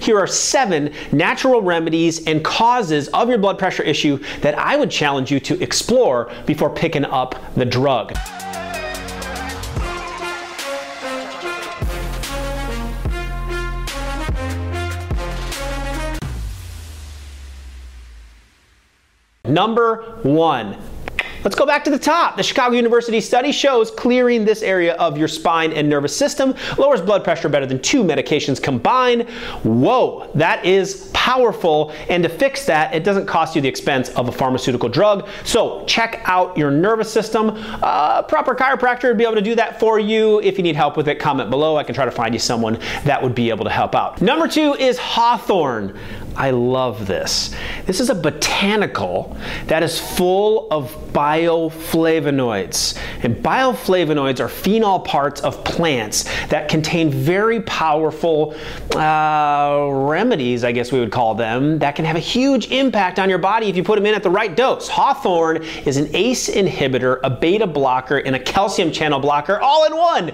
Here are seven natural remedies and causes of your blood pressure issue that I would challenge you to explore before picking up the drug. Number one, Let's go back to the top. The Chicago University study shows clearing this area of your spine and nervous system lowers blood pressure better than two medications combined. Whoa, that is powerful. And to fix that, it doesn't cost you the expense of a pharmaceutical drug. So check out your nervous system. A proper chiropractor would be able to do that for you. If you need help with it, comment below. I can try to find you someone that would be able to help out. Number two is hawthorn. I love this. This is a botanical that is full of bioflavonoids. And bioflavonoids are phenol parts of plants that contain very powerful uh, remedies, I guess we would call them, that can have a huge impact on your body if you put them in at the right dose. Hawthorn is an ACE inhibitor, a beta blocker, and a calcium channel blocker all in one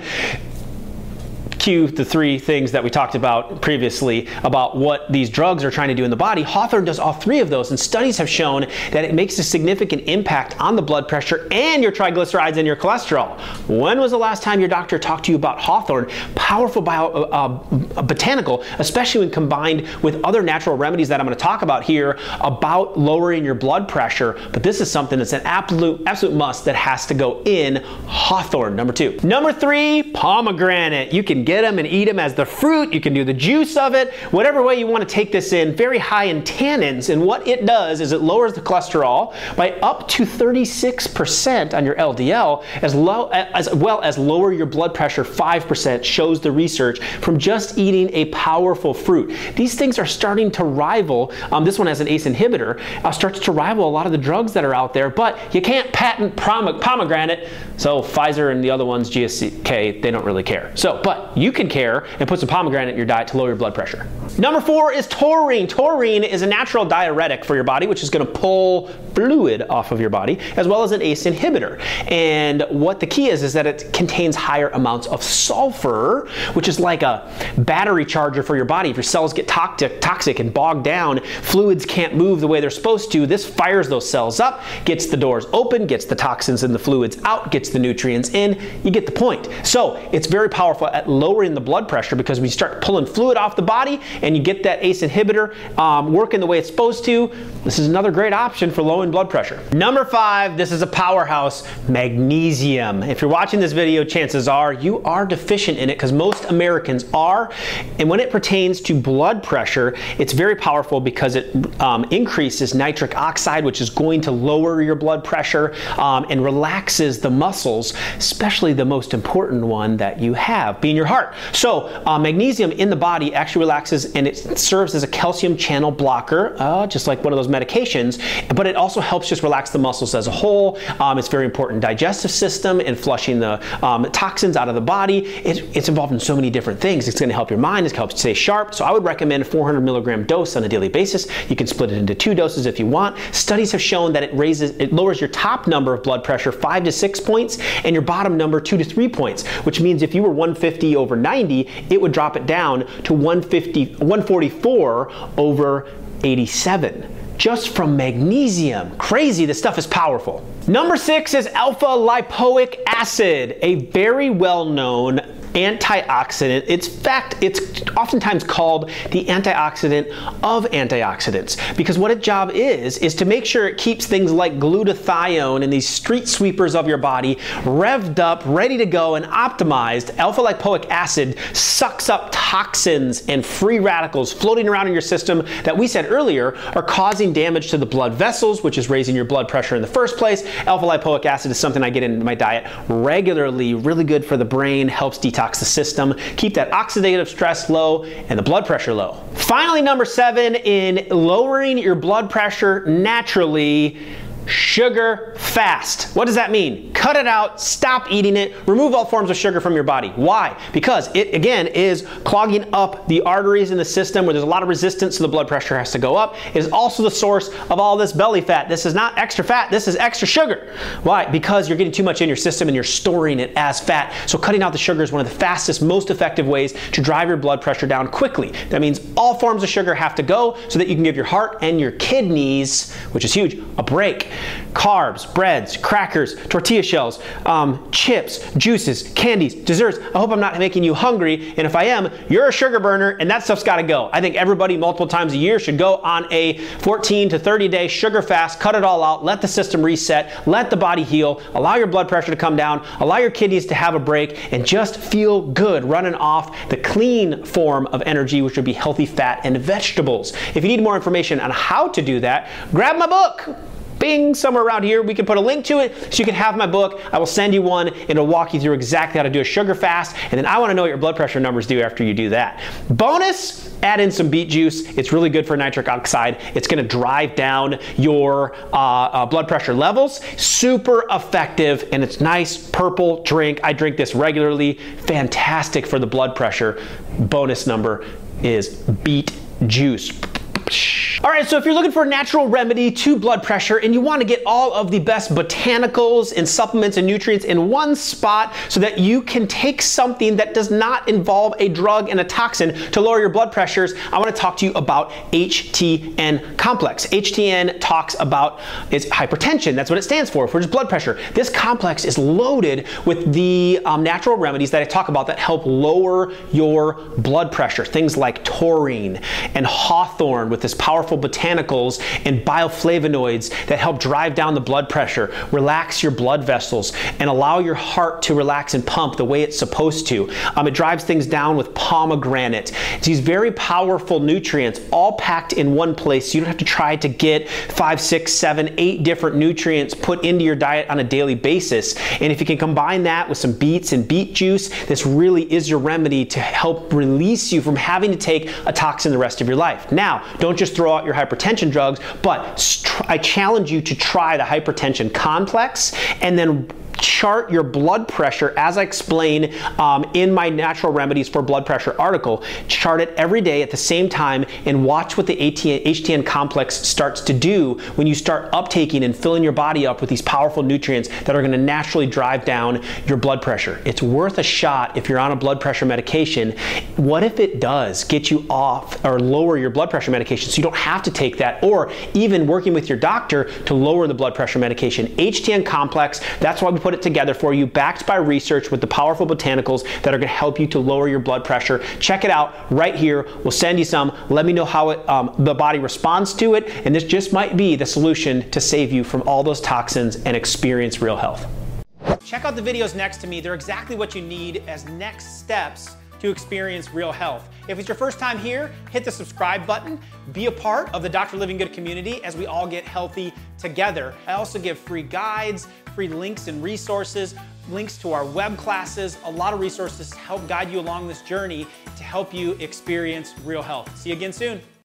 cue the three things that we talked about previously about what these drugs are trying to do in the body, Hawthorn does all three of those, and studies have shown that it makes a significant impact on the blood pressure and your triglycerides and your cholesterol. When was the last time your doctor talked to you about Hawthorn? Powerful bio, uh, uh, botanical, especially when combined with other natural remedies that I'm going to talk about here about lowering your blood pressure. But this is something that's an absolute, absolute must that has to go in Hawthorn. Number two. Number three, pomegranate. You can get them and eat them as the fruit. You can do the juice of it, whatever way you want to take this in. Very high in tannins, and what it does is it lowers the cholesterol by up to 36% on your LDL, as low as well as lower your blood pressure 5%. Shows the research from just eating a powerful fruit. These things are starting to rival. Um, this one has an ACE inhibitor, uh, starts to rival a lot of the drugs that are out there, but you can't patent pomegranate. So Pfizer and the other ones, GSK, they don't really care. So, but you can care and put some pomegranate in your diet to lower your blood pressure. Number four is taurine. Taurine is a natural diuretic for your body, which is going to pull fluid off of your body, as well as an ACE inhibitor. And what the key is, is that it contains higher amounts of sulfur, which is like a battery charger for your body. If your cells get toxic, toxic and bogged down, fluids can't move the way they're supposed to. This fires those cells up, gets the doors open, gets the toxins and the fluids out, gets the nutrients in. You get the point. So it's very powerful at lowering the blood pressure because we start pulling fluid off the body and you get that ACE inhibitor um, working the way it's supposed to. This is another great option for lowering blood pressure. Number five, this is a powerhouse, magnesium. If you're watching this video, chances are you are deficient in it because most Americans are. And when it pertains to blood pressure, it's very powerful because it um, increases nitric oxide, which is going to lower your blood pressure um, and relaxes the muscles, especially the most important one that you have, being your heart. So uh, magnesium in the body actually relaxes and it serves as a calcium channel blocker, uh, just like one of those medications, but it also helps just relax the muscles as a whole. Um, it's very important digestive system and flushing the um, toxins out of the body. It, it's involved in so many different things. It's going to help your mind. It's going to help stay sharp. So I would recommend a 400 milligram dose on a daily basis. You can split it into two doses if you want. Studies have shown that it raises, it lowers your top number of blood pressure five to six points and your bottom number two to three points, which means if you were 150 over 90, it would drop it down to 150, 144 over 87 just from magnesium. Crazy, this stuff is powerful. Number six is alpha lipoic acid, a very well known antioxidant. It's fact, it's oftentimes called the antioxidant of antioxidants because what its job is is to make sure it keeps things like glutathione and these street sweepers of your body revved up, ready to go and optimized. Alpha lipoic acid sucks up toxins and free radicals floating around in your system that we said earlier are causing damage to the blood vessels, which is raising your blood pressure in the first place. Alpha lipoic acid is something I get into my diet regularly, really good for the brain, helps detox detox the system, keep that oxidative stress low and the blood pressure low. Finally, number seven, in lowering your blood pressure naturally, sugar fast. What does that mean? Cut it out, stop eating it, remove all forms of sugar from your body. Why? Because it, again, is clogging up the arteries in the system where there's a lot of resistance, so the blood pressure has to go up. It is also the source of all this belly fat. This is not extra fat, this is extra sugar. Why? Because you're getting too much in your system and you're storing it as fat. So cutting out the sugar is one of the fastest, most effective ways to drive your blood pressure down quickly. That means all forms of sugar have to go so that you can give your heart and your kidneys, which is huge, a break carbs, breads, crackers, tortilla shells, um, chips, juices, candies, desserts. I hope I'm not making you hungry. And if I am, you're a sugar burner and that stuff's got to go. I think everybody multiple times a year should go on a 14 to 30 day sugar fast, cut it all out, let the system reset, let the body heal, allow your blood pressure to come down, allow your kidneys to have a break, and just feel good running off the clean form of energy, which would be healthy fat and vegetables. If you need more information on how to do that, grab my book bing, somewhere around here. We can put a link to it so you can have my book. I will send you one and it'll walk you through exactly how to do a sugar fast. And then I want to know what your blood pressure numbers do after you do that. Bonus, add in some beet juice. It's really good for nitric oxide. It's going to drive down your uh, uh, blood pressure levels. Super effective and it's nice purple drink. I drink this regularly. Fantastic for the blood pressure. Bonus number is beet juice. All right, so if you're looking for a natural remedy to blood pressure and you want to get all of the best botanicals and supplements and nutrients in one spot so that you can take something that does not involve a drug and a toxin to lower your blood pressures, I want to talk to you about HTN complex. HTN talks about its hypertension. That's what it stands for, for just blood pressure. This complex is loaded with the um, natural remedies that I talk about that help lower your blood pressure. Things like taurine and hawthorn with this powerful powerful botanicals and bioflavonoids that help drive down the blood pressure, relax your blood vessels, and allow your heart to relax and pump the way it's supposed to. Um, it drives things down with pomegranate. It's these very powerful nutrients all packed in one place. So you don't have to try to get five, six, seven, eight different nutrients put into your diet on a daily basis. And if you can combine that with some beets and beet juice, this really is your remedy to help release you from having to take a toxin the rest of your life. Now, don't just throw out your hypertension drugs, but I challenge you to try the hypertension complex and then chart your blood pressure as I explain um, in my natural remedies for blood pressure article. Chart it every day at the same time and watch what the ATN, HTN complex starts to do when you start uptaking and filling your body up with these powerful nutrients that are going to naturally drive down your blood pressure. It's worth a shot if you're on a blood pressure medication. What if it does get you off or lower your blood pressure medication so you don't have to take that or even working with your doctor to lower the blood pressure medication? HTN complex, that's why we put put it together for you, backed by research with the powerful botanicals that are going to help you to lower your blood pressure. Check it out right here. We'll send you some. Let me know how it, um, the body responds to it, and this just might be the solution to save you from all those toxins and experience real health. Check out the videos next to me. They're exactly what you need as next steps to experience real health. If it's your first time here, hit the subscribe button. Be a part of the Dr. Livingood community as we all get healthy together. I also give free guides, free links and resources, links to our web classes, a lot of resources to help guide you along this journey to help you experience real health. See you again soon.